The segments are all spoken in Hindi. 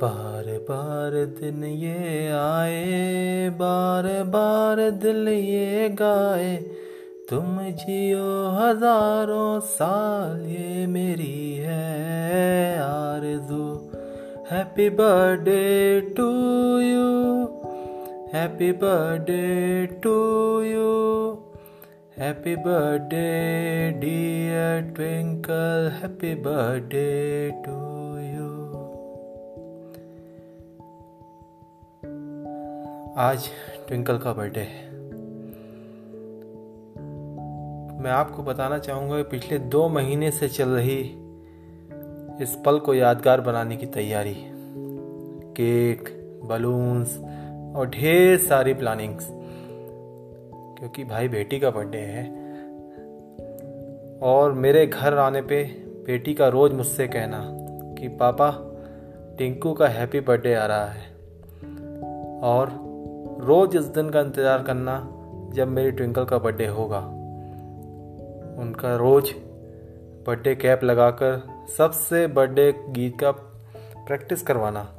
बार बार दिन ये आए, बार बार दिल ये गाए। तुम जियो हज़ारों साल ये मेरी है आरज़ू। Happy birthday to you happy birthday to you happy birthday dear Twinkle happy birthday to you आज ट्विंकल का बर्थडे है। मैं आपको बताना चाहूँगा कि पिछले दो महीने से चल रही इस पल को यादगार बनाने की तैयारी, केक, बलून्स और ढेर सारी प्लानिंग्स, क्योंकि भाई बेटी का बर्थडे है और मेरे घर आने पे बेटी का रोज़ मुझसे कहना कि, पापा, टिंकू का हैप्पी बर्थडे आ रहा है। और रोज़ इस दिन का इंतज़ार करना जब मेरी ट्विंकल का बर्थडे होगा। उनका रोज़ बर्थडे कैप लगाकर सबसे बर्थडे गीत का प्रैक्टिस करवाना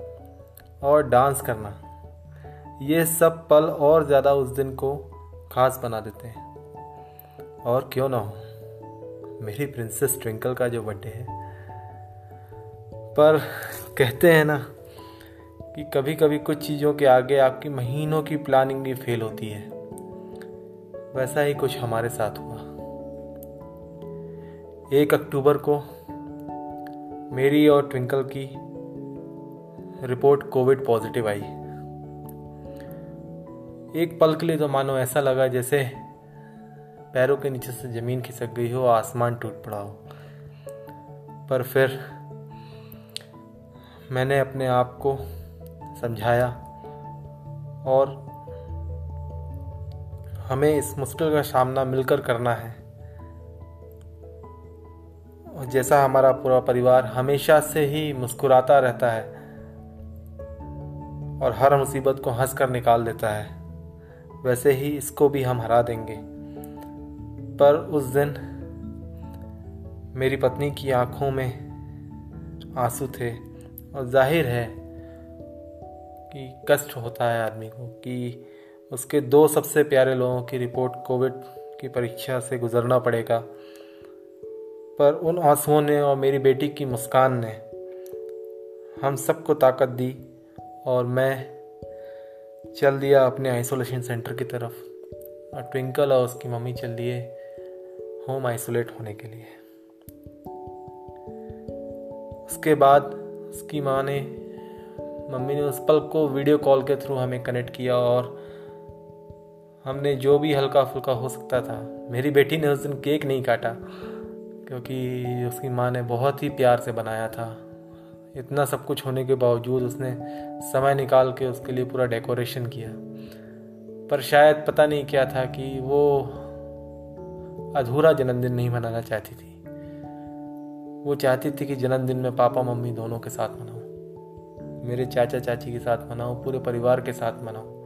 और डांस करना। ये सब पल और ज़्यादा उस दिन को खास बना देते हैं। और क्यों ना हो? मेरी प्रिंसेस ट्विंकल का जो बर्थडे है। पर कहते हैं ना कि कभी कभी कुछ चीज़ों के आगे आपकी महीनों की प्लानिंग भी फेल होती है। वैसा ही कुछ हमारे साथ हुआ। एक अक्टूबर को मेरी और ट्विंकल की रिपोर्ट कोविड पॉजिटिव आई। एक पल के लिए तो मानो ऐसा लगा जैसे पैरों के नीचे से ज़मीन खिसक गई हो, आसमान टूट पड़ा हो। पर फिर मैंने अपने आप को समझाया। और हमें इस मुश्किल का सामना मिलकर करना है। जैसा हमारा पूरा परिवार हमेशा से ही मुस्कुराता रहता है और हर मुसीबत को हंस कर निकाल देता है, वैसे ही इसको भी हम हरा देंगे। पर उस दिन मेरी पत्नी की आँखों में आँसू थे और ज़ाहिर है कि कष्ट होता है आदमी को, कि उसके दो सबसे प्यारे लोगों की रिपोर्ट कोविड की परीक्षा से गुजरना पड़ेगा। पर उन आंसुओं ने और मेरी बेटी की मुस्कान ने हम सबको ताकत दी और मैं चल दिया अपने आइसोलेशन सेंटर की तरफ़। और ट्विंकल और उसकी मम्मी चल दिए होम आइसोलेट होने के लिए। उसके बाद उसकी माँ ने मम्मी ने उस पल को वीडियो कॉल के थ्रू हमें कनेक्ट किया और हमने जो भी हल्का फुल्का हो सकता था, मेरी बेटी ने उस दिन केक नहीं काटा, क्योंकि उसकी माँ ने बहुत ही प्यार से बनाया था। इतना सब कुछ होने के बावजूद उसने समय निकाल के उसके लिए पूरा डेकोरेशन किया। पर शायद पता नहीं क्या था कि वो अधूरा जन्मदिन नहीं मनाना चाहती थी। वो चाहती थी कि जन्मदिन में पापा मम्मी दोनों के साथ मनाऊं। मेरे चाचा चाची के साथ मनाओ पूरे परिवार के साथ मनाओ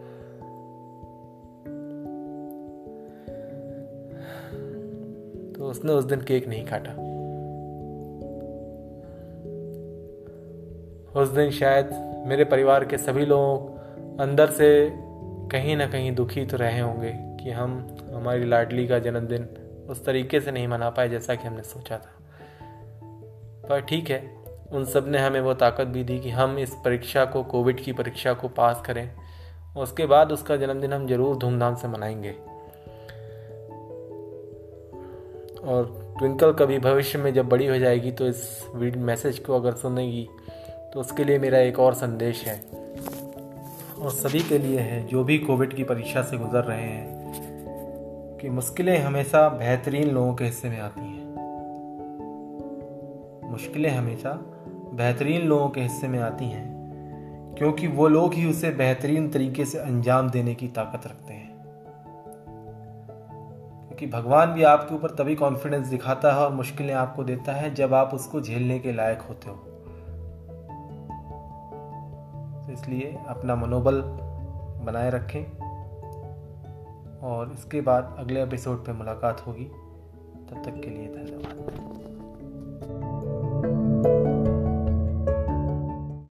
तो उसने उस दिन केक नहीं काटा। उस दिन शायद मेरे परिवार के सभी लोग अंदर से कहीं ना कहीं दुखी तो रहे होंगे कि हम, हमारी लाडली का जन्मदिन उस तरीके से नहीं मना पाए जैसा कि हमने सोचा था। पर ठीक है उन सबने हमें वो ताकत भी दी कि हम इस परीक्षा को, कोविड की परीक्षा को पास करें। उसके बाद उसका जन्मदिन हम ज़रूर धूमधाम से मनाएँगे। और ट्विंकल कभी भविष्य में जब बड़ी हो जाएगी तो इस मैसेज को अगर सुनेगी तो उसके लिए मेरा एक और संदेश है। और सभी के लिए है, जो भी कोविड की परीक्षा से गुजर रहे हैं, कि मुश्किलें हमेशा बेहतरीन लोगों के हिस्से में आती हैं। मुश्किलें हमेशा बेहतरीन लोगों के हिस्से में आती हैं, क्योंकि वो लोग ही उसे बेहतरीन तरीके से अंजाम देने की ताकत रखते हैं। क्योंकि भगवान भी आपके ऊपर तभी कॉन्फिडेंस दिखाता है और मुश्किलें आपको देता है जब आप उसको झेलने के लायक होते हो। तो इसलिए अपना मनोबल बनाए रखें और इसके बाद अगले एपिसोड पे मुलाकात होगी। तब तक के